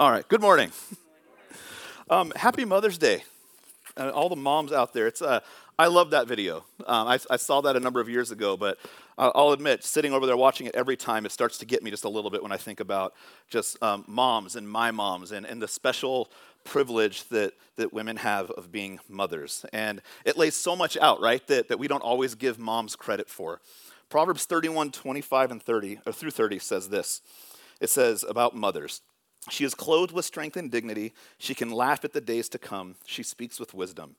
All right, good morning. Um, happy Mother's Day. Uh, all the moms out there. It's, uh, I love that video. Um, I, I, saw that a number of years ago, but I'll admit, sitting over there watching it every time, it starts to get me just a little bit when I think about just um, moms and my moms and, and the special privilege that, that women have of being mothers. And it lays so much out, right, that, that we don't always give moms credit for. Proverbs 31, 25 and 30, or through 30 says this. It says about mothers. She is clothed with strength and dignity. She can laugh at the days to come. She speaks with wisdom.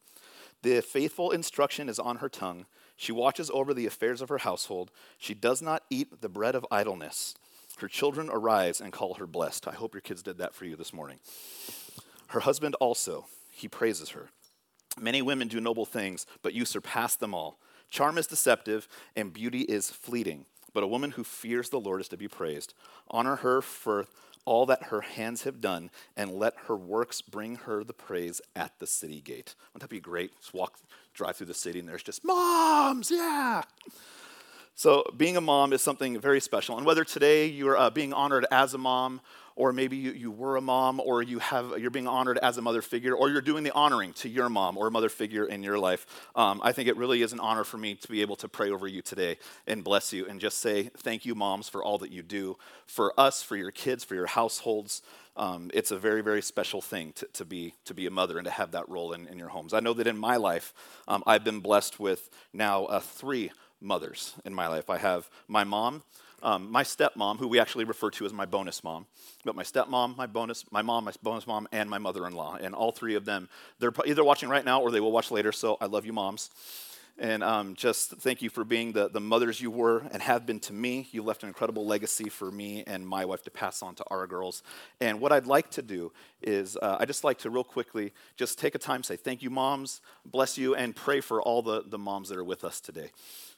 The faithful instruction is on her tongue. She watches over the affairs of her household. She does not eat the bread of idleness. Her children arise and call her blessed. I hope your kids did that for you this morning. Her husband also, he praises her. Many women do noble things, but you surpass them all. Charm is deceptive, and beauty is fleeting. But a woman who fears the Lord is to be praised. Honor her for all that her hands have done, and let her works bring her the praise at the city gate. Wouldn't that be great? Just walk, drive through the city, and there's just moms, yeah. So, being a mom is something very special. And whether today you're uh, being honored as a mom or maybe you, you were a mom, or you have, you're being honored as a mother figure, or you're doing the honoring to your mom or mother figure in your life. Um, I think it really is an honor for me to be able to pray over you today and bless you and just say thank you, moms, for all that you do for us, for your kids, for your households. Um, it's a very, very special thing to, to, be, to be a mother and to have that role in, in your homes. I know that in my life, um, I've been blessed with now uh, three mothers in my life. I have my mom, um, my stepmom, who we actually refer to as my bonus mom, but my stepmom, my bonus, my mom, my bonus mom, and my mother-in-law, and all three of them, they're either watching right now or they will watch later. So I love you, moms. And um, just thank you for being the, the mothers you were and have been to me. You left an incredible legacy for me and my wife to pass on to our girls. And what I'd like to do is uh, I just like to real quickly just take a time, say thank you, moms, bless you, and pray for all the, the moms that are with us today.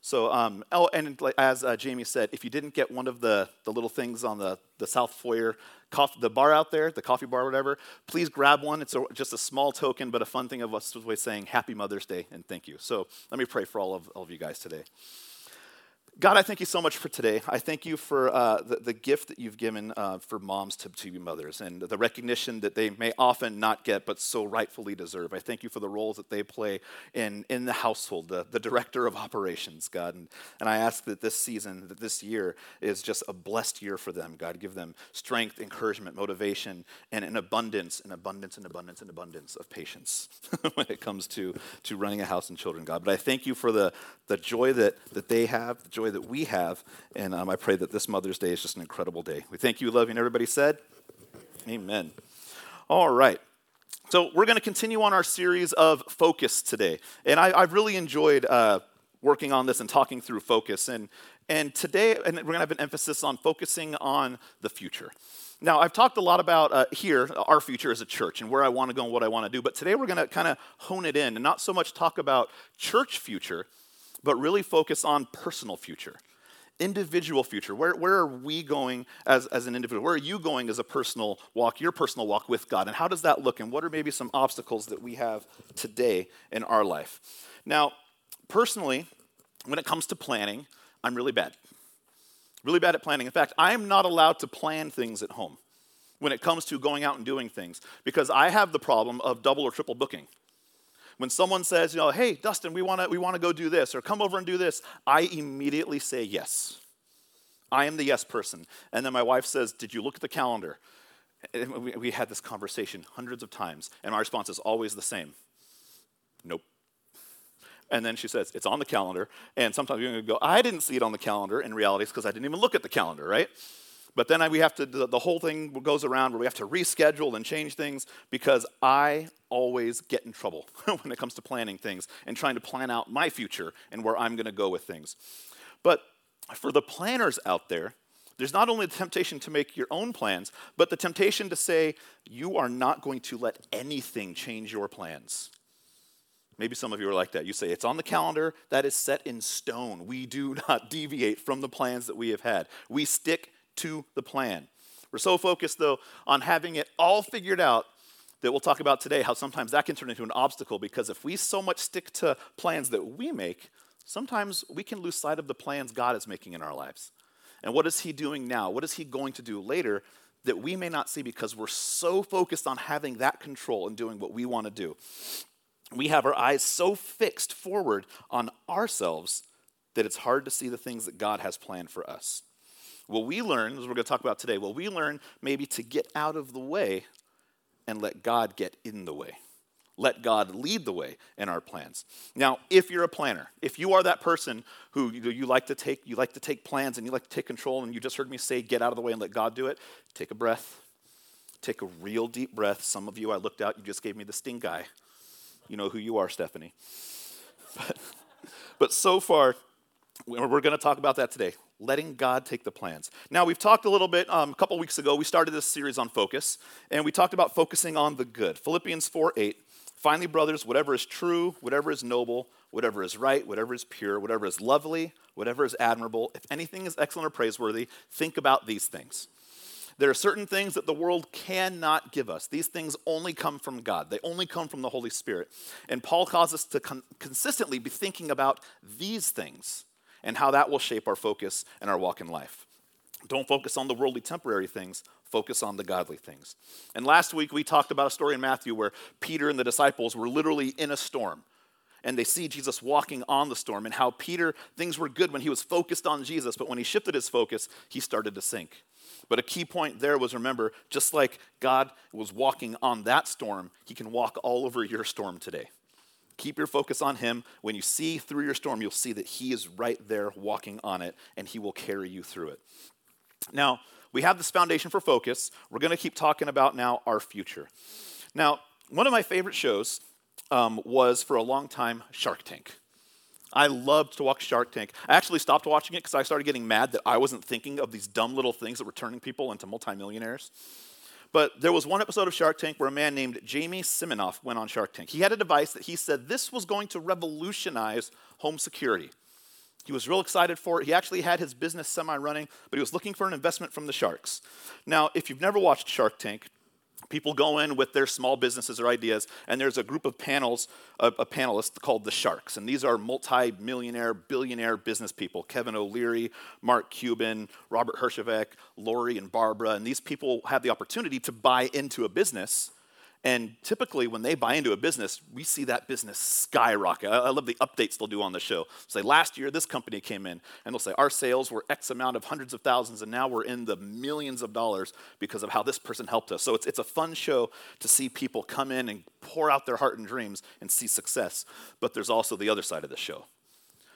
So, um, oh, and as uh, Jamie said, if you didn't get one of the, the little things on the, the South Foyer, coffee, the bar out there, the coffee bar, whatever, please grab one. It's a, just a small token, but a fun thing of us was saying Happy Mother's Day and thank you. So, let me pray for all of, all of you guys today. God, I thank you so much for today. I thank you for uh, the, the, gift that you've given uh, for moms to, to be mothers and the recognition that they may often not get but so rightfully deserve. I thank you for the roles that they play in, in the household, the, the director of operations, God. And, and I ask that this season, that this year is just a blessed year for them. God, give them strength, encouragement, motivation, and an abundance, an abundance, an abundance, an abundance of patience when it comes to, to running a house and children, God. But I thank you for the, the joy that, that they have, the joy joy that we have. And um, I pray that this Mother's Day is just an incredible day. We thank you, love you, and everybody said, Amen. All right. So we're going to continue on our series of focus today. And I, have really enjoyed uh, working on this and talking through focus. And, and today, and we're going to have an emphasis on focusing on the future. Now, I've talked a lot about uh, here, our future as a church, and where I want to go and what I want to do, but today we're going to kind of hone it in and not so much talk about church future, but really focus on personal future, individual future. Where, where are we going as, as an individual? Where are you going as a personal walk, your personal walk with God? And how does that look? And what are maybe some obstacles that we have today in our life? Now, personally, when it comes to planning, I'm really bad. Really bad at planning. In fact, I am not allowed to plan things at home when it comes to going out and doing things because I have the problem of double or triple booking. When someone says, you know, hey, Dustin, we want to we wanna go do this, or come over and do this, I immediately say yes. I am the yes person. And then my wife says, did you look at the calendar? And we, we had this conversation hundreds of times, and my response is always the same nope. And then she says, it's on the calendar. And sometimes you're going to go, I didn't see it on the calendar. In reality, it's because I didn't even look at the calendar, right? But then we have to, the whole thing goes around where we have to reschedule and change things because I always get in trouble when it comes to planning things and trying to plan out my future and where I'm going to go with things. But for the planners out there, there's not only the temptation to make your own plans, but the temptation to say, you are not going to let anything change your plans. Maybe some of you are like that. You say, it's on the calendar, that is set in stone. We do not deviate from the plans that we have had. We stick to the plan. We're so focused, though, on having it all figured out that we'll talk about today how sometimes that can turn into an obstacle because if we so much stick to plans that we make, sometimes we can lose sight of the plans God is making in our lives. And what is He doing now? What is He going to do later that we may not see because we're so focused on having that control and doing what we want to do. We have our eyes so fixed forward on ourselves that it's hard to see the things that God has planned for us. Well, we learn, as we're going to talk about today, well, we learn maybe to get out of the way and let God get in the way. Let God lead the way in our plans. Now, if you're a planner, if you are that person who you, you, like to take you like to take plans and you like to take control and you just heard me say get out of the way and let God do it, take a breath. Take a real deep breath. Some of you I looked out, you just gave me the stink eye. You know who you are, Stephanie. But, but so far, we're going to talk about that today letting God take the plans. Now, we've talked a little bit, um, a couple weeks ago, we started this series on focus, and we talked about focusing on the good. Philippians 4 8. Finally, brothers, whatever is true, whatever is noble, whatever is right, whatever is pure, whatever is lovely, whatever is admirable, if anything is excellent or praiseworthy, think about these things. There are certain things that the world cannot give us. These things only come from God, they only come from the Holy Spirit. And Paul calls us to con- consistently be thinking about these things and how that will shape our focus and our walk in life. Don't focus on the worldly temporary things, focus on the godly things. And last week we talked about a story in Matthew where Peter and the disciples were literally in a storm. And they see Jesus walking on the storm, and how Peter, things were good when he was focused on Jesus, but when he shifted his focus, he started to sink. But a key point there was remember, just like God was walking on that storm, he can walk all over your storm today. Keep your focus on Him. When you see through your storm, you'll see that He is right there walking on it, and He will carry you through it. Now, we have this foundation for focus. We're going to keep talking about now our future. Now, one of my favorite shows um, was for a long time Shark Tank. I loved to watch Shark Tank. I actually stopped watching it because I started getting mad that I wasn't thinking of these dumb little things that were turning people into multimillionaires. But there was one episode of Shark Tank where a man named Jamie Siminoff went on Shark Tank. He had a device that he said this was going to revolutionize home security. He was real excited for it. He actually had his business semi running, but he was looking for an investment from the sharks. Now, if you've never watched Shark Tank, People go in with their small businesses or ideas, and there's a group of panels, a, a panelists called the Sharks. And these are multi millionaire, billionaire business people Kevin O'Leary, Mark Cuban, Robert Herjavec, Lori, and Barbara. And these people have the opportunity to buy into a business and typically, when they buy into a business, we see that business skyrocket. I, love the updates they'll do on the show. Say, last year, this company came in, and they'll say, our sales were X amount of hundreds of thousands, and now we're in the millions of dollars because of how this person helped us. So it's, it's a fun show to see people come in and pour out their heart and dreams and see success. But there's also the other side of the show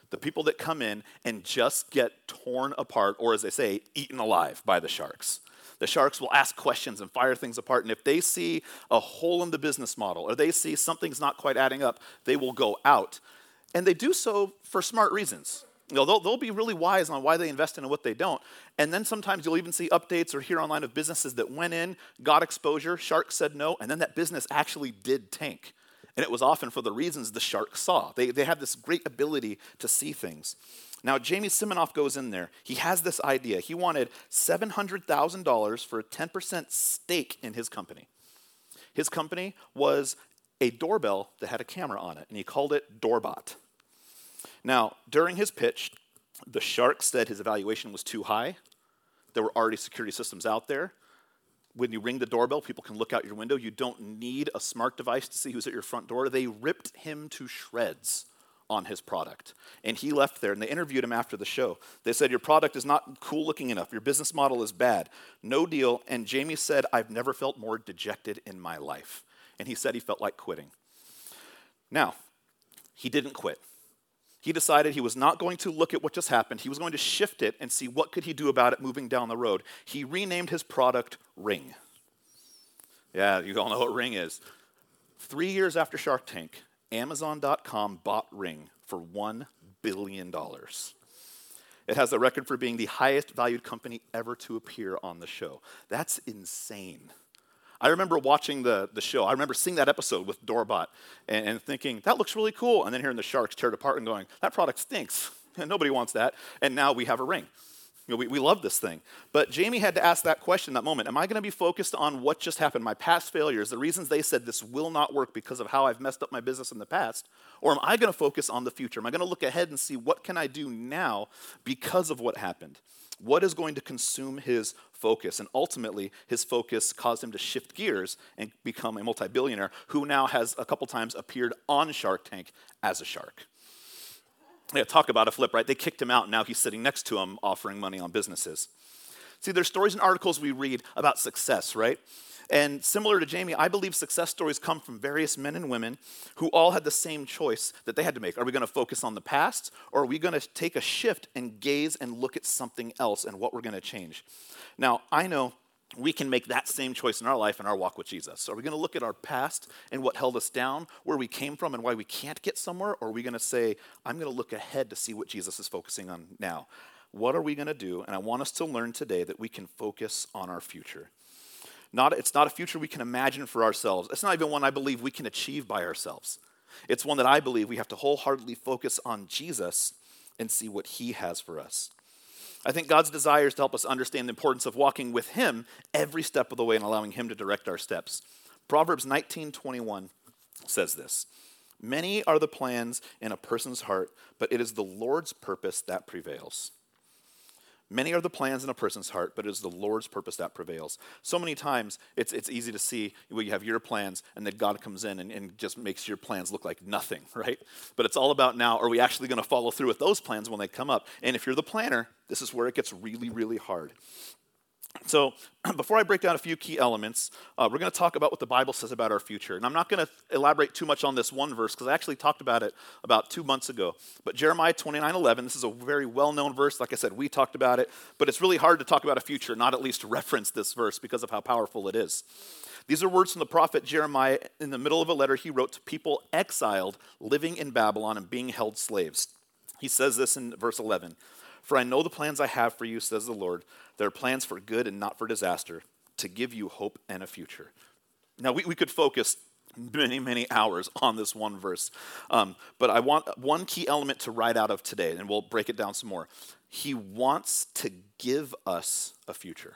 the people that come in and just get torn apart, or as they say, eaten alive by the sharks. The sharks will ask questions and fire things apart. And if they see a hole in the business model or they see something's not quite adding up, they will go out. And they do so for smart reasons. You know, they'll, they'll be really wise on why they invest in and what they don't. And then sometimes you'll even see updates or hear online of businesses that went in, got exposure, sharks said no, and then that business actually did tank. And it was often for the reasons the sharks saw. They, they have this great ability to see things. Now, Jamie Siminoff goes in there. He has this idea. He wanted $700,000 for a 10% stake in his company. His company was a doorbell that had a camera on it, and he called it Doorbot. Now, during his pitch, the shark said his evaluation was too high. There were already security systems out there. When you ring the doorbell, people can look out your window. You don't need a smart device to see who's at your front door. They ripped him to shreds on his product. And he left there and they interviewed him after the show. They said, Your product is not cool looking enough. Your business model is bad. No deal. And Jamie said, I've never felt more dejected in my life. And he said he felt like quitting. Now, he didn't quit. He decided he was not going to look at what just happened. He was going to shift it and see what could he do about it moving down the road. He renamed his product Ring. Yeah, you all know what Ring is. Three years after Shark Tank, Amazon.com bought Ring for $1 billion. It has a record for being the highest valued company ever to appear on the show. That's insane. I remember watching the, the show. I remember seeing that episode with Doorbot and, and thinking, that looks really cool. And then hearing the sharks tear it apart and going, that product stinks. Nobody wants that. And now we have a ring. You know, we, we love this thing. But Jamie had to ask that question that moment Am I going to be focused on what just happened, my past failures, the reasons they said this will not work because of how I've messed up my business in the past? Or am I going to focus on the future? Am I going to look ahead and see what can I do now because of what happened? What is going to consume his focus? And ultimately, his focus caused him to shift gears and become a multi billionaire who now has a couple times appeared on Shark Tank as a shark. Yeah, talk about a flip, right? They kicked him out, and now he's sitting next to him offering money on businesses. See, there's stories and articles we read about success, right? And similar to Jamie, I believe success stories come from various men and women who all had the same choice that they had to make. Are we going to focus on the past, or are we going to take a shift and gaze and look at something else and what we're going to change? Now, I know we can make that same choice in our life and our walk with Jesus. Are we going to look at our past and what held us down, where we came from, and why we can't get somewhere? Or are we going to say, I'm going to look ahead to see what Jesus is focusing on now? What are we going to do? And I want us to learn today that we can focus on our future. Not, it's not a future we can imagine for ourselves. It's not even one I believe we can achieve by ourselves. It's one that I believe we have to wholeheartedly focus on Jesus and see what he has for us. I think God's desire is to help us understand the importance of walking with him every step of the way and allowing him to direct our steps. Proverbs 19:21 says this. Many are the plans in a person's heart, but it is the Lord's purpose that prevails. Many are the plans in a person's heart, but it is the Lord's purpose that prevails. So many times it's, it's easy to see where you have your plans and then God comes in and, and just makes your plans look like nothing, right? But it's all about now, are we actually going to follow through with those plans when they come up? And if you're the planner, this is where it gets really, really hard. So, before I break down a few key elements, uh, we're going to talk about what the Bible says about our future. And I'm not going to elaborate too much on this one verse because I actually talked about it about two months ago. But Jeremiah 29 11, this is a very well known verse. Like I said, we talked about it, but it's really hard to talk about a future, not at least reference this verse because of how powerful it is. These are words from the prophet Jeremiah in the middle of a letter he wrote to people exiled living in Babylon and being held slaves. He says this in verse 11 For I know the plans I have for you, says the Lord there are plans for good and not for disaster, to give you hope and a future. Now, we, we could focus many, many hours on this one verse, um, but I want one key element to write out of today, and we'll break it down some more. He wants to give us a future.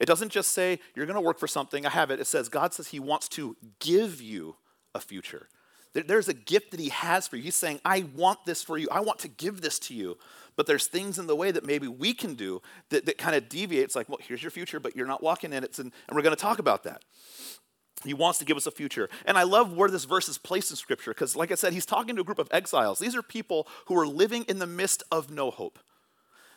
It doesn't just say, you're going to work for something. I have it. It says, God says He wants to give you a future. There's a gift that He has for you. He's saying, I want this for you. I want to give this to you but there's things in the way that maybe we can do that, that kind of deviates like well here's your future but you're not walking in it and, and we're going to talk about that. He wants to give us a future. And i love where this verse is placed in scripture because like i said he's talking to a group of exiles. These are people who are living in the midst of no hope.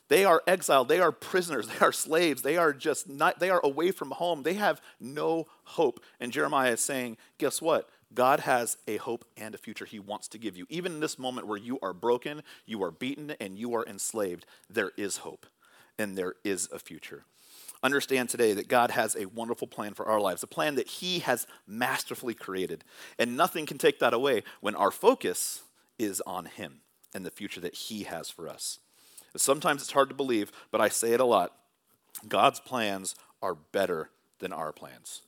They are exiled. They are prisoners. They are slaves. They are just not they are away from home. They have no hope. And jeremiah is saying guess what God has a hope and a future He wants to give you. Even in this moment where you are broken, you are beaten, and you are enslaved, there is hope and there is a future. Understand today that God has a wonderful plan for our lives, a plan that He has masterfully created. And nothing can take that away when our focus is on Him and the future that He has for us. Sometimes it's hard to believe, but I say it a lot God's plans are better than our plans.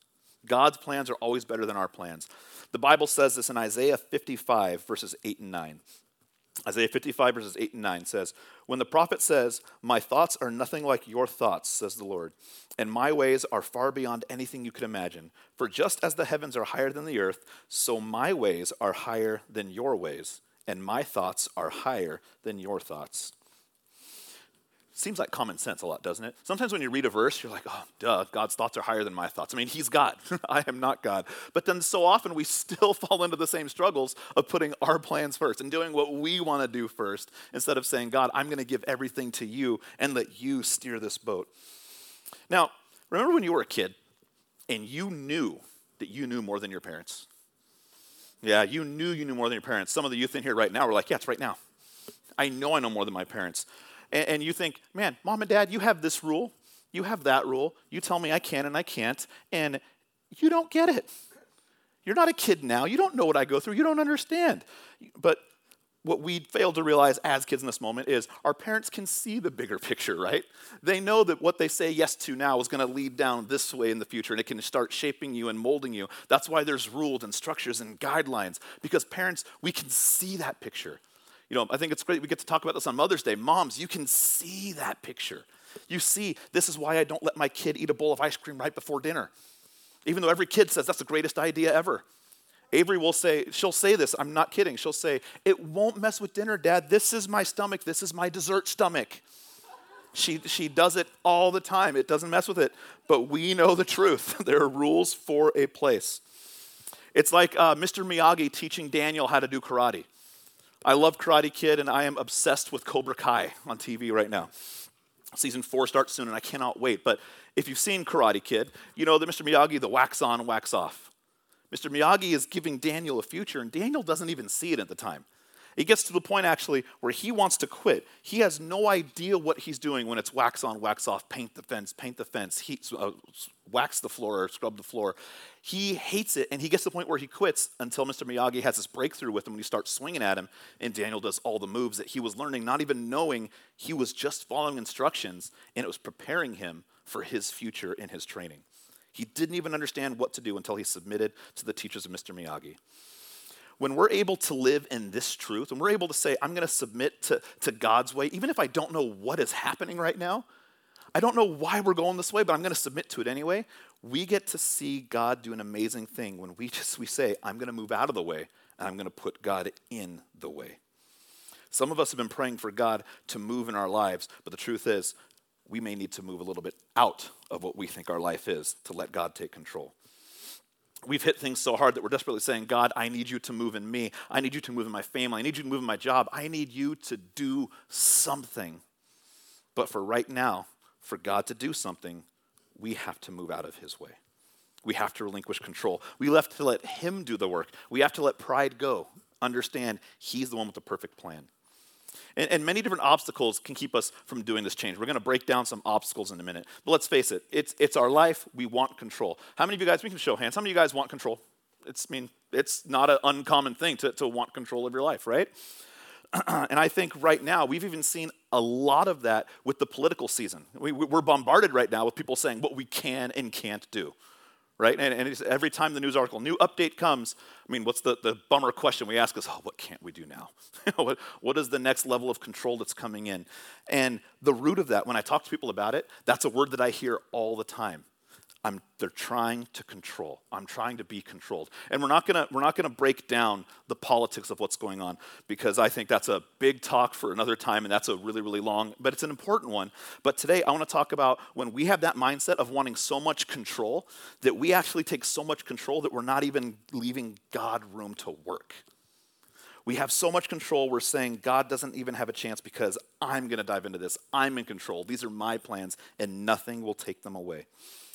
God's plans are always better than our plans. The Bible says this in Isaiah 55, verses 8 and 9. Isaiah 55, verses 8 and 9 says, When the prophet says, My thoughts are nothing like your thoughts, says the Lord, and my ways are far beyond anything you could imagine. For just as the heavens are higher than the earth, so my ways are higher than your ways, and my thoughts are higher than your thoughts. Seems like common sense a lot, doesn't it? Sometimes when you read a verse, you're like, oh, duh, God's thoughts are higher than my thoughts. I mean, He's God. I am not God. But then so often we still fall into the same struggles of putting our plans first and doing what we want to do first instead of saying, God, I'm going to give everything to you and let you steer this boat. Now, remember when you were a kid and you knew that you knew more than your parents? Yeah, you knew you knew more than your parents. Some of the youth in here right now were like, yeah, it's right now. I know I know more than my parents and, and you think, man, mom and dad, you have this rule, you have that rule, you tell me I can and I can't, and you don't get it. You're not a kid now. You don't know what I go through. You don't understand. But what we fail to realize as kids in this moment is our parents can see the bigger picture, right? They know that what they say yes to now is going to lead down this way in the future and it can start shaping you and molding you. That's why there's rules and structures and guidelines because parents, we can see that picture. You know, I think it's great we get to talk about this on Mother's Day. Moms, you can see that picture. You see, this is why I don't let my kid eat a bowl of ice cream right before dinner. Even though every kid says that's the greatest idea ever. Avery will say, she'll say this, I'm not kidding. She'll say, It won't mess with dinner, Dad. This is my stomach. This is my dessert stomach. She, she does it all the time. It doesn't mess with it. But we know the truth. there are rules for a place. It's like uh, Mr. Miyagi teaching Daniel how to do karate. I love Karate Kid, and I am obsessed with Cobra Kai on TV right now. Season four starts soon, and I cannot wait. But if you've seen Karate Kid, you know that Mr. Miyagi, the wax on, wax off. Mr. Miyagi is giving Daniel a future, and Daniel doesn't even see it at the time. It gets to the point actually where he wants to quit. He has no idea what he's doing when it's wax on, wax off, paint the fence, paint the fence, heat, uh, wax the floor, or scrub the floor. He hates it, and he gets to the point where he quits until Mr. Miyagi has this breakthrough with him when he starts swinging at him, and Daniel does all the moves that he was learning, not even knowing he was just following instructions, and it was preparing him for his future in his training. He didn't even understand what to do until he submitted to the teachers of Mr. Miyagi when we're able to live in this truth, and we're able to say, I'm going to submit to, to God's way, even if I don't know what is happening right now, I don't know why we're going this way, but I'm going to submit to it anyway. We get to see God do an amazing thing when we just we say, I'm going to move out of the way and I'm going to put God in the way. Some of us have been praying for God to move in our lives, but the truth is, we may need to move a little bit out of what we think our life is to let God take control we've hit things so hard that we're desperately saying, God, I need you to move in me. I need you to move in my family. I need you to move in my job. I need you to do something. But for right now, for God to do something, we have to move out of his way. We have to relinquish control. We have to let him do the work. We have to let pride go. Understand he's the one with the perfect plan. And, and, many different obstacles can keep us from doing this change. We're going to break down some obstacles in a minute. But let's face it, it's, it's our life. We want control. How many of you guys, we can show hands, how many of you guys want control? It's, I mean, it's not an uncommon thing to, to want control of your life, right? and I think right now, we've even seen a lot of that with the political season. We, we're bombarded right now with people saying what we can and can't do right? And, and every time the news article, new update comes, I mean, what's the, the bummer question we ask is, oh, what can't we do now? what, what is the next level of control that's coming in? And the root of that, when I talk to people about it, that's a word that I hear all the time. I'm, they're trying to control. I'm trying to be controlled. And we're not gonna we're not gonna break down the politics of what's going on because I think that's a big talk for another time and that's a really, really long, but it's an important one. But today I want to talk about when we have that mindset of wanting so much control that we actually take so much control that we're not even leaving God room to work. We have so much control, we're saying God doesn't even have a chance because I'm going to dive into this. I'm in control. These are my plans, and nothing will take them away.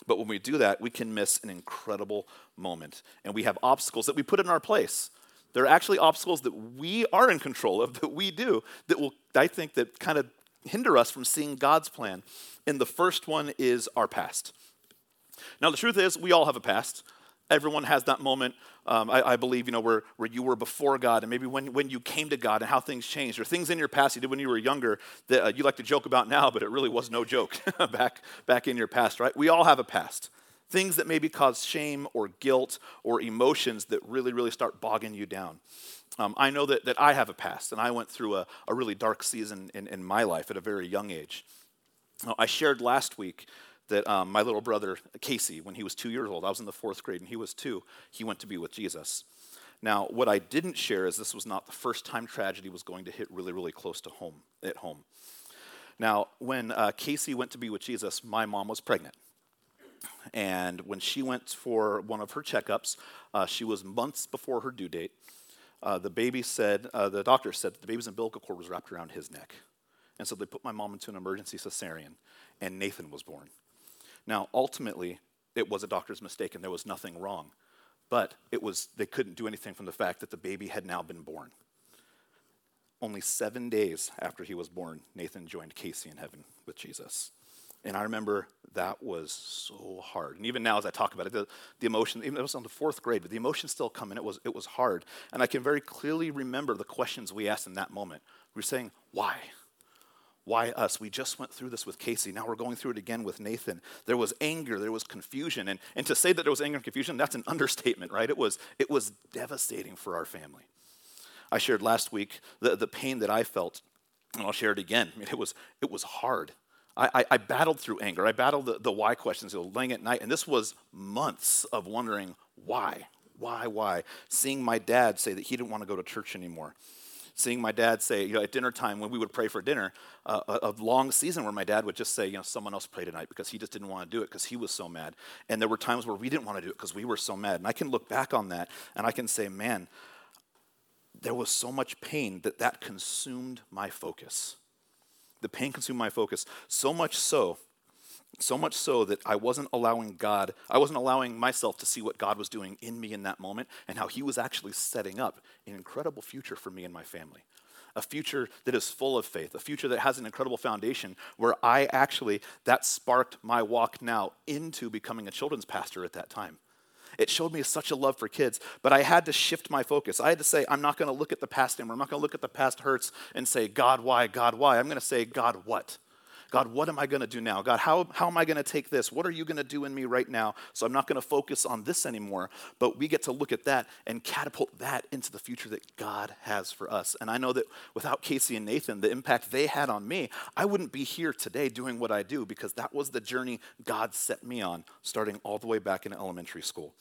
But when we do that, we can miss an incredible moment. And we have obstacles that we put in our place. There are actually obstacles that we are in control of, that we do, that will, I think, that kind of hinder us from seeing God's plan. And the first one is our past. Now, the truth is, we all have a past. Everyone has that moment, um, I, I, believe, you know, where, where you were before God and maybe when, when you came to God and how things changed, or things in your past you did when you were younger that uh, you like to joke about now, but it really was no joke back, back in your past, right? We all have a past. Things that maybe cause shame or guilt or emotions that really, really start bogging you down. Um, I know that, that I have a past, and I went through a, a really dark season in, in my life at a very young age. I shared last week that um, my little brother, Casey, when he was two years old, I was in the fourth grade and he was two, he went to be with Jesus. Now, what I didn't share is this was not the first time tragedy was going to hit really, really close to home, at home. Now, when uh, Casey went to be with Jesus, my mom was pregnant. And when she went for one of her checkups, uh, she was months before her due date. Uh, the baby said, uh, the doctor said the baby's umbilical cord was wrapped around his neck. And so they put my mom into an emergency cesarean, and Nathan was born. Now, ultimately, it was a doctor's mistake and there was nothing wrong. But it was, they couldn't do anything from the fact that the baby had now been born. Only seven days after he was born, Nathan joined Casey in heaven with Jesus. And I remember that was so hard. And even now, as I talk about it, the, the emotion, even though it was on the fourth grade, but the emotions still come in. It was, it was hard. And I can very clearly remember the questions we asked in that moment. We were saying, why? Why us? We just went through this with Casey. Now we're going through it again with Nathan. There was anger, there was confusion. And, and to say that there was anger and confusion, that's an understatement, right? It was, it was devastating for our family. I shared last week the, the pain that I felt, and I'll share it again. I mean, it, was, it was hard. I, I, I battled through anger. I battled the, the why questions, you know, laying at night. And this was months of wondering why, why, why. Seeing my dad say that he didn't want to go to church anymore seeing my dad say, you know, at dinner time when we would pray for dinner, uh, a, a, long season where my dad would just say, you know, someone else pray tonight because he just didn't want to do it because he was so mad. And there were times where we didn't want to do it because we were so mad. And I can look back on that and I can say, man, there was so much pain that that consumed my focus. The pain consumed my focus. So much so so much so that I wasn't allowing God, I wasn't allowing myself to see what God was doing in me in that moment and how He was actually setting up an incredible future for me and my family. A future that is full of faith, a future that has an incredible foundation where I actually, that sparked my walk now into becoming a children's pastor at that time. It showed me such a love for kids, but I had to shift my focus. I had to say, I'm not going to look at the past anymore. I'm not going to look at the past hurts and say, God, why? God, why? I'm going to say, God, what? God, what am I going to do now? God, how, how am I going to take this? What are you going to do in me right now? So I'm not going to focus on this anymore, but we get to look at that and catapult that into the future that God has for us. And I know that without Casey and Nathan, the impact they had on me, I wouldn't be here today doing what I do because that was the journey God set me on, starting all the way back in elementary school.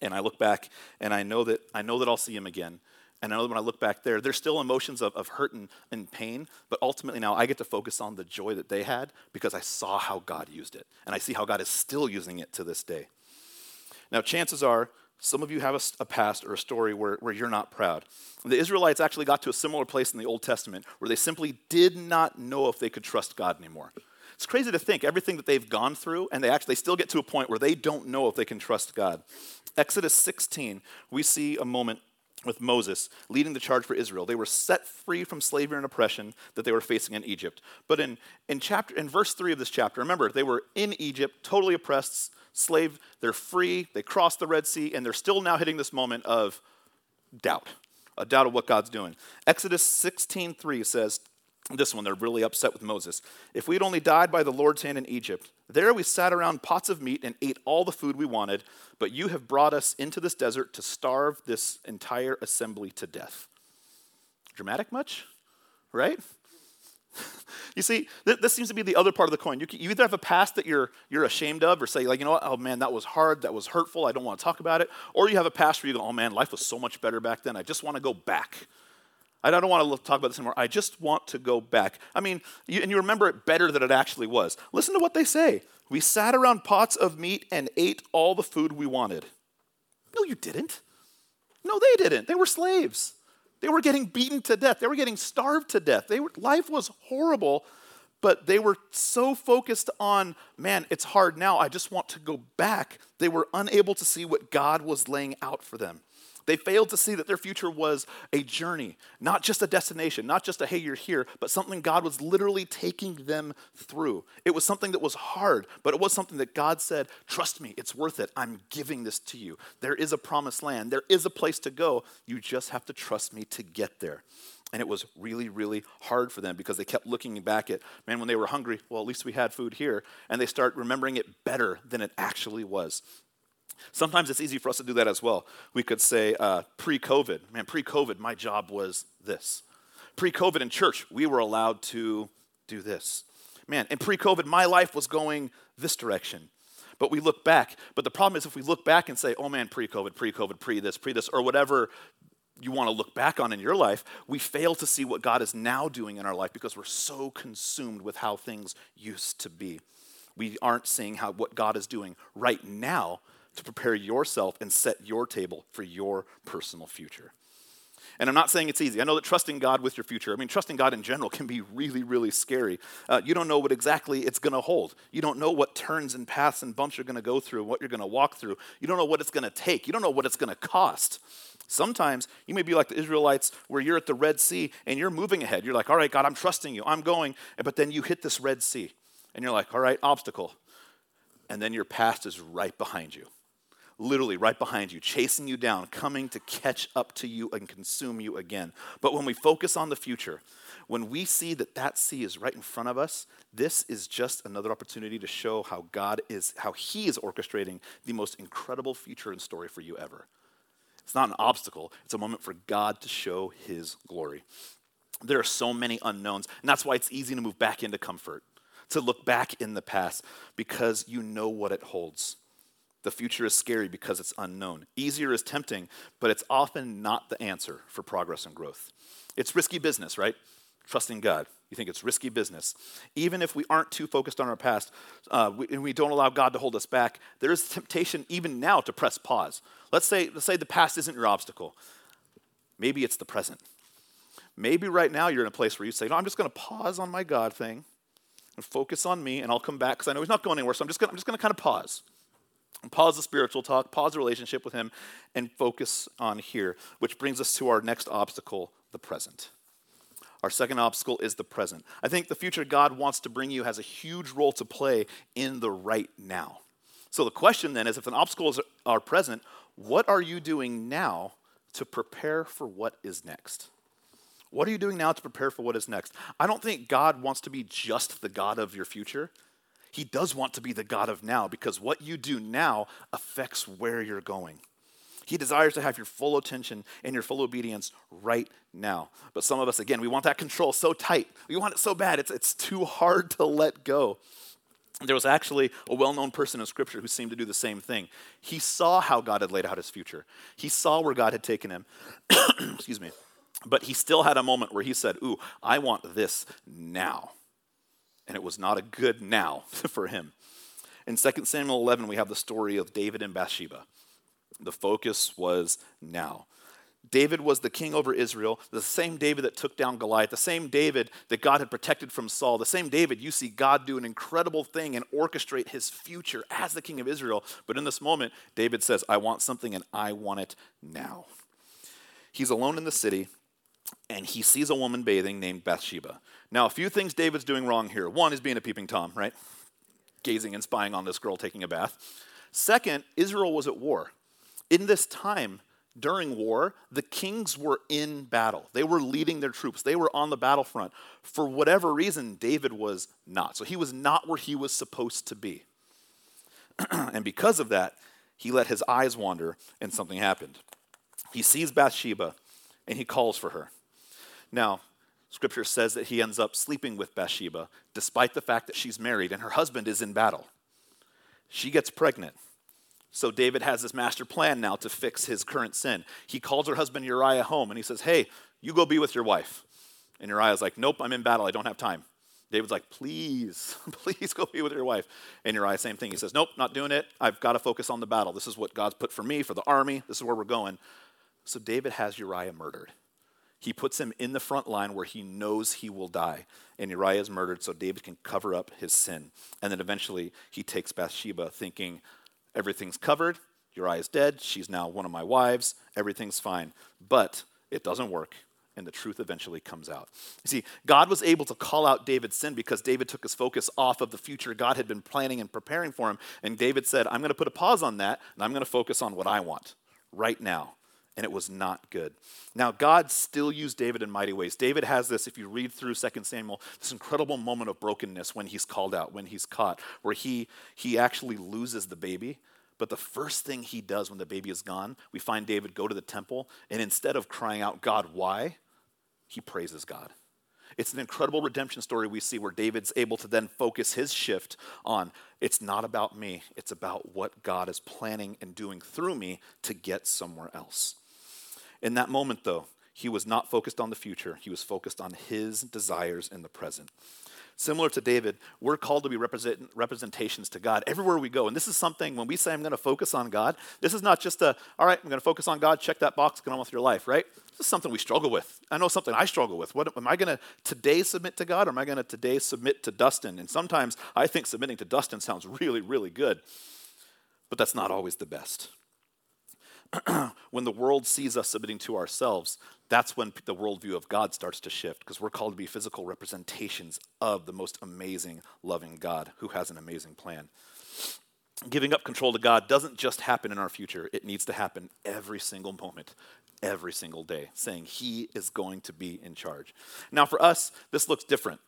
And I look back and I know that I know that I'll see him again. And I know when I look back there, there's still emotions of, of hurt and, and pain, but ultimately now I get to focus on the joy that they had because I saw how God used it. And I see how God is still using it to this day. Now, chances are some of you have a, a, past or a story where, where you're not proud. The Israelites actually got to a similar place in the Old Testament where they simply did not know if they could trust God anymore. It's crazy to think everything that they've gone through, and they actually they still get to a point where they don't know if they can trust God. Exodus 16, we see a moment with Moses leading the charge for Israel. They were set free from slavery and oppression that they were facing in Egypt. But in, in, chapter, in verse 3 of this chapter, remember, they were in Egypt, totally oppressed, slave. They're free, they crossed the Red Sea, and they're still now hitting this moment of doubt, a doubt of what God's doing. Exodus 16:3 says, this one, they're really upset with Moses. If we'd only died by the Lord's hand in Egypt, there we sat around pots of meat and ate all the food we wanted, but you have brought us into this desert to starve this entire assembly to death. Dramatic much? Right? you see, th- this seems to be the other part of the coin. You, can, you, either have a past that you're, you're ashamed of or say, like, you know what, oh man, that was hard, that was hurtful, I don't want to talk about it. Or you have a past where you go, oh man, life was so much better back then, I just want to go back. I don't want to talk about this anymore. I just want to go back. I mean, you, and you remember it better than it actually was. Listen to what they say. We sat around pots of meat and ate all the food we wanted. No, you didn't. No, they didn't. They were slaves. They were getting beaten to death. They were getting starved to death. Were, life was horrible, but they were so focused on, man, it's hard now. I just want to go back. They were unable to see what God was laying out for them. They failed to see that their future was a journey, not just a destination, not just a hey, you're here, but something God was literally taking them through. It was something that was hard, but it was something that God said, Trust me, it's worth it. I'm giving this to you. There is a promised land, there is a place to go. You just have to trust me to get there. And it was really, really hard for them because they kept looking back at, man, when they were hungry, well, at least we had food here. And they start remembering it better than it actually was. Sometimes it's easy for us to do that as well. We could say uh, pre COVID, man, pre COVID, my job was this. Pre COVID in church, we were allowed to do this. Man, in pre COVID, my life was going this direction. But we look back. But the problem is if we look back and say, oh man, pre COVID, pre COVID, pre this, pre this, or whatever you want to look back on in your life, we fail to see what God is now doing in our life because we're so consumed with how things used to be. We aren't seeing how what God is doing right now to prepare yourself and set your table for your personal future. And I'm not saying it's easy. I know that trusting God with your future, I mean, trusting God in general can be really, really scary. Uh, you don't know what exactly it's going to hold. You don't know what turns and paths and bumps you're going to go through, what you're going to walk through. You don't know what it's going to take. You don't know what it's going to cost. Sometimes you may be like the Israelites where you're at the Red Sea and you're moving ahead. You're like, all right, God, I'm trusting you. I'm going. But then you hit this Red Sea and you're like, all right, obstacle. And then your past is right behind you literally right behind you, chasing you down, coming to catch up to you and consume you again. But when we focus on the future, when we see that that sea is right in front of us, this is just another opportunity to show how God is, how He is orchestrating the most incredible future and story for you ever. It's not an obstacle, it's a moment for God to show His glory. There are so many unknowns, and that's why it's easy to move back into comfort, to look back in the past, because you know what it holds. The future is scary because it's unknown. Easier is tempting, but it's often not the answer for progress and growth. It's risky business, right? Trusting God. You think it's risky business. Even if we aren't too focused on our past uh, we, and we don't allow God to hold us back, there is temptation even now to press pause. Let's say, let's say the past isn't your obstacle. Maybe it's the present. Maybe right now you're in a place where you say, No, I'm just going to pause on my God thing and focus on me, and I'll come back because I know He's not going anywhere. So I'm just going to kind of pause. Pause the spiritual talk, pause the relationship with Him, and focus on here, which brings us to our next obstacle the present. Our second obstacle is the present. I think the future God wants to bring you has a huge role to play in the right now. So the question then is if an obstacle is our present, what are you doing now to prepare for what is next? What are you doing now to prepare for what is next? I don't think God wants to be just the God of your future. He does want to be the God of now because what you do now affects where you're going. He desires to have your full attention and your full obedience right now. But some of us, again, we want that control so tight. We want it so bad, it's, it's too hard to let go. There was actually a well known person in Scripture who seemed to do the same thing. He saw how God had laid out his future, he saw where God had taken him. Excuse me. But he still had a moment where he said, Ooh, I want this now. And it was not a good now for him. In 2 Samuel 11, we have the story of David and Bathsheba. The focus was now. David was the king over Israel, the same David that took down Goliath, the same David that God had protected from Saul, the same David you see God do an incredible thing and orchestrate his future as the king of Israel. But in this moment, David says, I want something and I want it now. He's alone in the city and he sees a woman bathing named Bathsheba. Now, a few things David's doing wrong here. One is being a peeping Tom, right? Gazing and spying on this girl taking a bath. Second, Israel was at war. In this time, during war, the kings were in battle. They were leading their troops. They were on the battlefront. For whatever reason, David was not. So he was not where he was supposed to be. and because of that, he let his eyes wander and something happened. He sees Bathsheba and he calls for her. Now, scripture says that he ends up sleeping with Bathsheba despite the fact that she's married and her husband is in battle. She gets pregnant. So David has this master plan now to fix his current sin. He calls her husband Uriah home and he says, Hey, you go be with your wife. And Uriah's like, Nope, I'm in battle. I don't have time. David's like, Please, please go be with your wife. And Uriah, same thing. He says, Nope, not doing it. I've got to focus on the battle. This is what God's put for me, for the army. This is where we're going. So David has Uriah murdered. He puts him in the front line where he knows he will die. And Uriah is murdered so David can cover up his sin. And then eventually he takes Bathsheba, thinking, Everything's covered. Uriah's dead. She's now one of my wives. Everything's fine. But it doesn't work, and the truth eventually comes out. You see, God was able to call out David's sin because David took his focus off of the future God had been planning and preparing for him. And David said, I'm going to put a pause on that, and I'm going to focus on what I want right now. And it was not good. Now, God still used David in mighty ways. David has this, if you read through 2 Samuel, this incredible moment of brokenness when he's called out, when he's caught, where he, he actually loses the baby but the first thing he does when the baby is gone, we find David go to the temple, and instead of crying out, God, why? He praises God. It's an incredible redemption story we see where David's able to then focus his shift on it's not about me, it's about what God is planning and doing through me to get somewhere else. In that moment, though, he was not focused on the future, he was focused on his desires in the present. Similar to David, we're called to be represent, representations to God everywhere we go. And this is something, when we say I'm going to focus on God, this is not just a, all right, I'm going to focus on God, check that box, get on with your life, right? This is something we struggle with. I know something I struggle with. What am I going to today submit to God or am I going to today submit to Dustin? And sometimes I think submitting to Dustin sounds really, really good, but that's not always the best. when the world sees us submitting to ourselves, that's when the worldview of God starts to shift because we're called to be physical representations of the most amazing, loving God who has an amazing plan. Giving up control to God doesn't just happen in our future, it needs to happen every single moment, every single day, saying He is going to be in charge. Now, for us, this looks different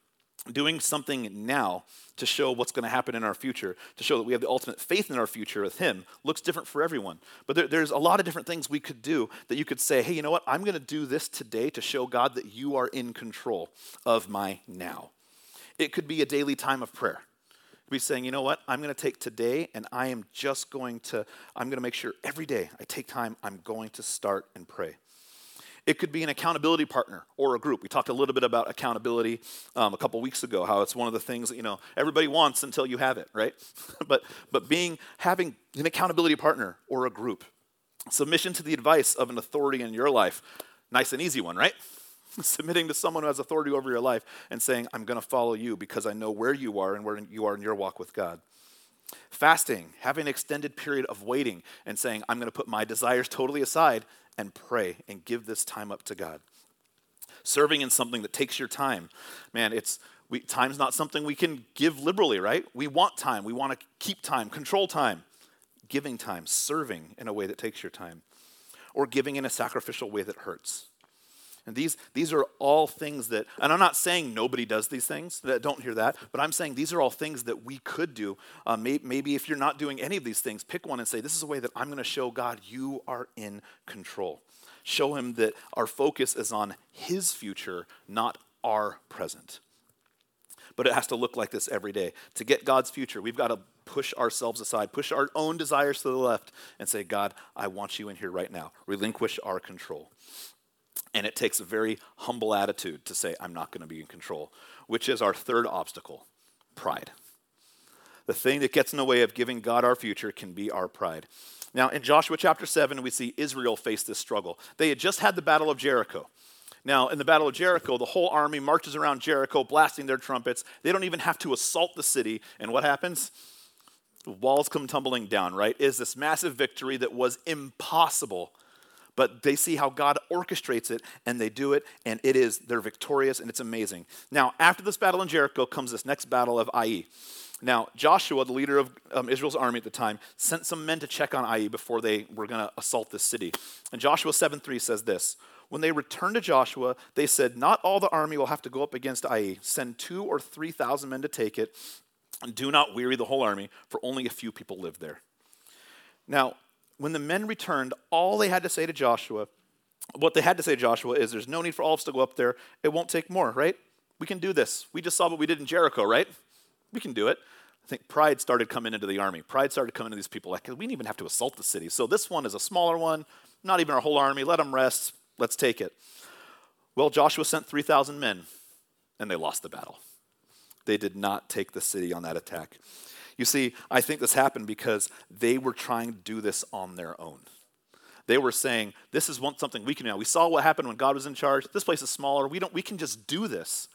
doing something now to show what's going to happen in our future, to show that we have the ultimate faith in our future with Him, looks different for everyone. But there, there's a lot of different things we could do that you could say, hey, you know what? I'm going to do this today to show God that you are in control of my now. It could be a daily time of prayer. Be saying, you know what? I'm going to take today and I am just going to, I'm going to make sure every day I take time, I'm going to start and pray. It could be an accountability partner or a group. We talked a little bit about accountability um, a couple weeks ago, how it's one of the things that, you know, everybody wants until you have it, right? but, but being, having an accountability partner or a group. Submission to the advice of an authority in your life. Nice and easy one, right? Submitting to someone who has authority over your life and saying, I'm going to follow you because I know where you are and where you are in your walk with God. Fasting, having an extended period of waiting and saying, I'm going to put my desires totally aside and pray and give this time up to God. Serving in something that takes your time. Man, it's we, time's not something we can give liberally, right? We want time. We want to keep time, control time. Giving time, serving in a way that takes your time, or giving in a sacrificial way that hurts. And these, these are all things that, and I'm not saying nobody does these things, don't hear that, but I'm saying these are all things that we could do. Uh, may, maybe if you're not doing any of these things, pick one and say, This is a way that I'm going to show God you are in control. Show Him that our focus is on His future, not our present. But it has to look like this every day. To get God's future, we've got to push ourselves aside, push our own desires to the left, and say, God, I want you in here right now. Relinquish our control. And it takes a very humble attitude to say, I'm not going to be in control, which is our third obstacle pride. The thing that gets in the way of giving God our future can be our pride. Now, in Joshua chapter 7, we see Israel face this struggle. They had just had the Battle of Jericho. Now, in the Battle of Jericho, the whole army marches around Jericho blasting their trumpets. They don't even have to assault the city. And what happens? The walls come tumbling down, right? Is this massive victory that was impossible but they see how God orchestrates it and they do it, and it is, they're victorious and it's amazing. Now, after this battle in Jericho comes this next battle of Ai. Now, Joshua, the leader of um, Israel's army at the time, sent some men to check on Ai before they were going to assault this city. And Joshua 7 3 says this When they returned to Joshua, they said, Not all the army will have to go up against Ai. Send two or 3,000 men to take it, and do not weary the whole army, for only a few people live there. Now, when the men returned, all they had to say to Joshua, what they had to say to Joshua is there's no need for all of us to go up there. It won't take more, right? We can do this. We just saw what we did in Jericho, right? We can do it. I think pride started coming into the army. Pride started coming into these people like, we didn't even have to assault the city. So this one is a smaller one, not even our whole army. Let them rest. Let's take it. Well, Joshua sent 3,000 men, and they lost the battle. They did not take the city on that attack. You see, I think this happened because they were trying to do this on their own. They were saying, this is one, something we can do. We saw what happened when God was in charge. This place is smaller. We, don't, we can just do this.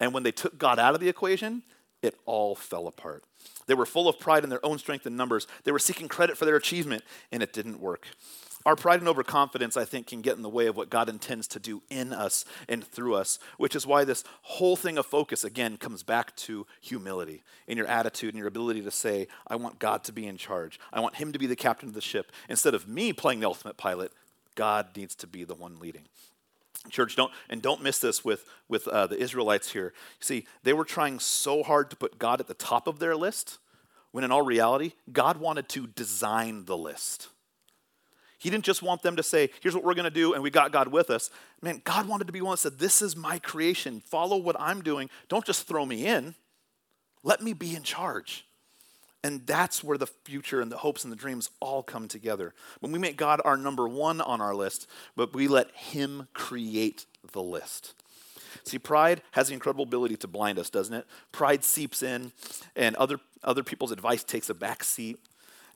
And when they took God out of the equation, it all fell apart. They were full of pride in their own strength and numbers. They were seeking credit for their achievement, and it didn't work. Our pride and overconfidence, I think, can get in the way of what God intends to do in us and through us, which is why this whole thing of focus, again, comes back to humility in your attitude and your ability to say, I want God to be in charge. I want Him to be the captain of the ship. Instead of me playing the ultimate pilot, God needs to be the one leading. Church, don't and don't miss this with with uh, the Israelites here. See, they were trying so hard to put God at the top of their list, when in all reality, God wanted to design the list. He didn't just want them to say, here's what we're going to do, and we got God with us. Man, God wanted to be one that said, this is my creation. Follow what I'm doing. Don't just throw me in. Let me be in charge. And that's where the future and the hopes and the dreams all come together. When we make God our number one on our list, but we let Him create the list. See, pride has the incredible ability to blind us, doesn't it? Pride seeps in, and other, other people's advice takes a back seat.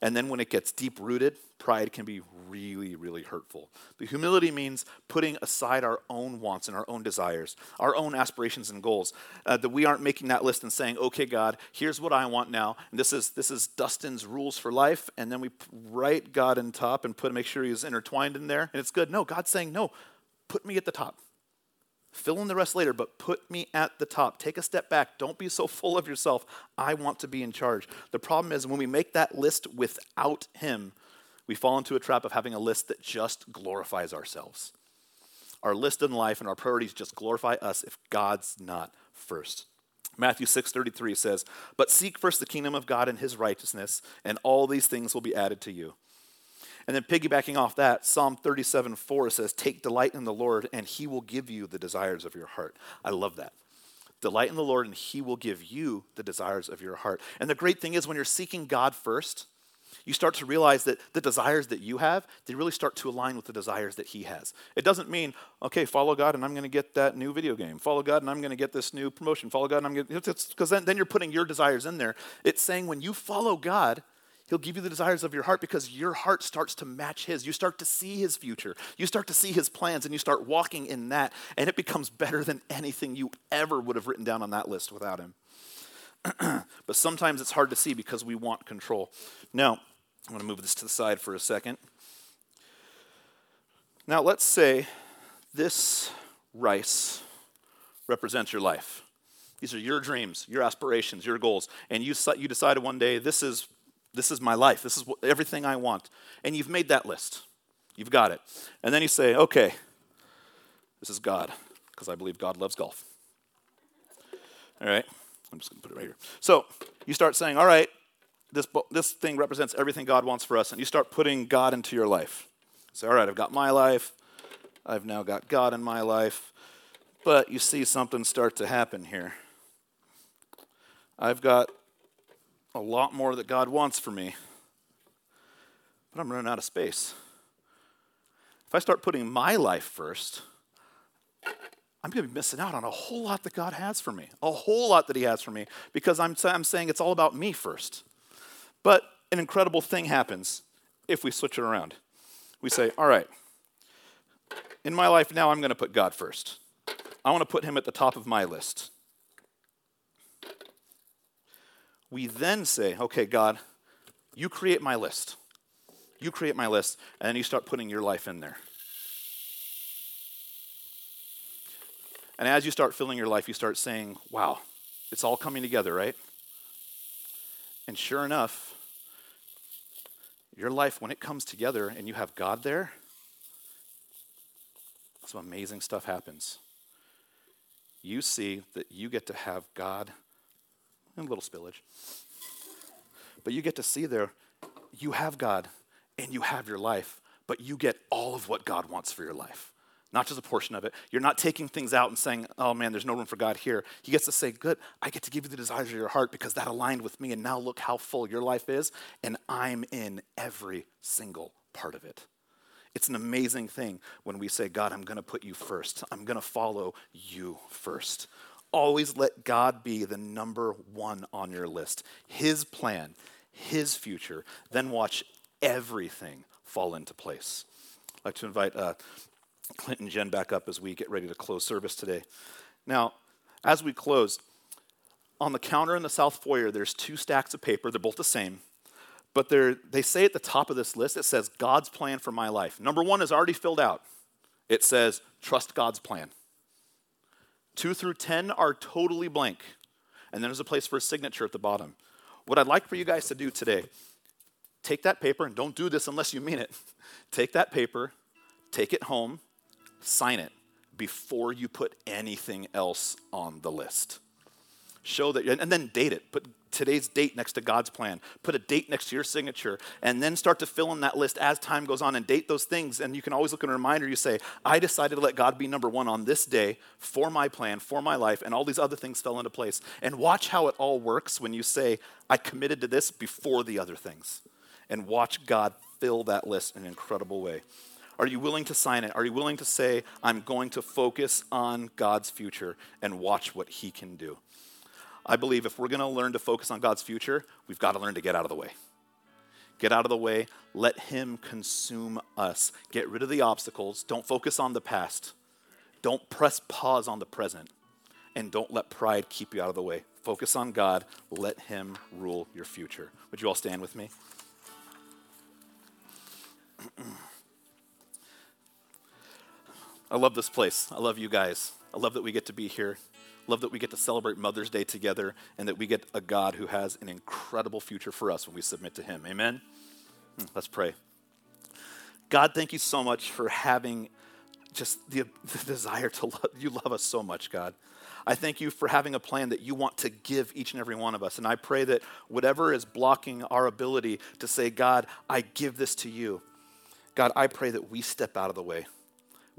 And then when it gets deep rooted, pride can be really, really hurtful. But humility means putting aside our own wants and our own desires, our own aspirations and goals. Uh, that we aren't making that list and saying, okay, God, here's what I want now. And this is, this is Dustin's rules for life. And then we write God in top and put make sure he's intertwined in there. And it's good. No, God's saying, no, put me at the top. Fill in the rest later, but put me at the top. Take a step back. Don't be so full of yourself. I want to be in charge. The problem is when we make that list without Him, we fall into a trap of having a list that just glorifies ourselves. Our list in life and our priorities just glorify us if God's not first. Matthew 6:33 says, "But seek first the kingdom of God and his righteousness, and all these things will be added to you." And then piggybacking off that, Psalm 37 4 says, Take delight in the Lord, and he will give you the desires of your heart. I love that. Delight in the Lord, and He will give you the desires of your heart. And the great thing is, when you're seeking God first, you start to realize that the desires that you have, they really start to align with the desires that He has. It doesn't mean, okay, follow God and I'm going to get that new video game. Follow God and I'm going to get this new promotion. Follow God and I'm going to, because then, then you're putting your desires in there. It's saying when you follow God, He'll give you the desires of your heart because your heart starts to match His. You start to see His future. You start to see His plans and you start walking in that, and it becomes better than anything you ever would have written down on that list without Him. but sometimes it's hard to see because we want control. Now, I'm going to move this to the side for a second. Now, let's say this rice represents your life. These are your dreams, your aspirations, your goals, and you, you decided one day this is this is my life. This is what, everything I want. And you've made that list. You've got it. And then you say, okay, this is God, because I believe God loves golf. All right? I'm just going to put it right here. So you start saying, all right, this, this thing represents everything God wants for us. And you start putting God into your life. Say, all right, I've got my life. I've now got God in my life. But you see something start to happen here. I've got a lot more that God wants for me, but I'm running out of space. If I start putting my life first, I'm going to be missing out on a whole lot that God has for me, a whole lot that He has for me, because I'm, I'm saying it's all about me first. But an incredible thing happens if we switch it around. We say, all right, in my life now, I'm going to put God first. I want to put Him at the top of my list. We then say, okay, God, you create my list. You create my list, and then you start putting your life in there. And as you start filling your life, you start saying, wow, it's all coming together, right? And sure enough, your life, when it comes together and you have God there, some amazing stuff happens. You see that you get to have God a little spillage. But you get to see there, you have God and you have your life, but you get all of what God wants for your life, not just a portion of it. You're not taking things out and saying, oh man, there's no room for God here. He gets to say, good, I get to give you the desires of your heart because that aligned with me, and now look how full your life is, and I'm in every single part of it. It's an amazing thing when we say, God, I'm going to put you first. I'm going to follow you first. Always let God be the number one on your list. His plan, His future. Then watch everything fall into place. I'd like to invite uh, Clint and Jen back up as we get ready to close service today. Now, as we close, on the counter in the south foyer, there's two stacks of paper. They're both the same. But they say at the top of this list, it says God's plan for my life. Number one is already filled out. It says, trust God's plan. 2 through 10 are totally blank. And then there's a place for a signature at the bottom. What I'd like for you guys to do today, take that paper, and don't do this unless you mean it. Take that paper, take it home, sign it before you put anything else on the list. Show that, and then date it. Put today's date next to God's plan. Put a date next to your signature, and then start to fill in that list as time goes on and date those things. And you can always look at a reminder. You say, I decided to let God be number one on this day for my plan, for my life, and all these other things fell into place. And watch how it all works when you say, I committed to this before the other things. And watch God fill that list in an incredible way. Are you willing to sign it? Are you willing to say, I'm going to focus on God's future and watch what He can do? I believe if we're going to learn to focus on God's future, we've got to learn to get out of the way. Get out of the way. Let Him consume us. Get rid of the obstacles. Don't focus on the past. Don't press pause on the present. And don't let pride keep you out of the way. Focus on God. Let Him rule your future. Would you all stand with me? I love this place. I love you guys. I love that we get to be here. Love that we get to celebrate Mother's Day together and that we get a God who has an incredible future for us when we submit to Him. Amen? Hmm, let's pray. God, thank you so much for having just the, the desire to love. You love us so much, God. I thank you for having a plan that you want to give each and every one of us. And I pray that whatever is blocking our ability to say, God, I give this to you, God, I pray that we step out of the way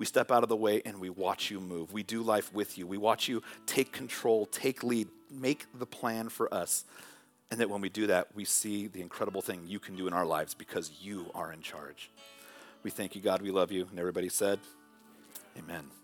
we step out of the way and we watch you move. We do life with you. We watch you take control, take lead, make the plan for us. And that when we do that, we see the incredible thing you can do in our lives because you are in charge. We thank you, God. We love you. And everybody said, Amen.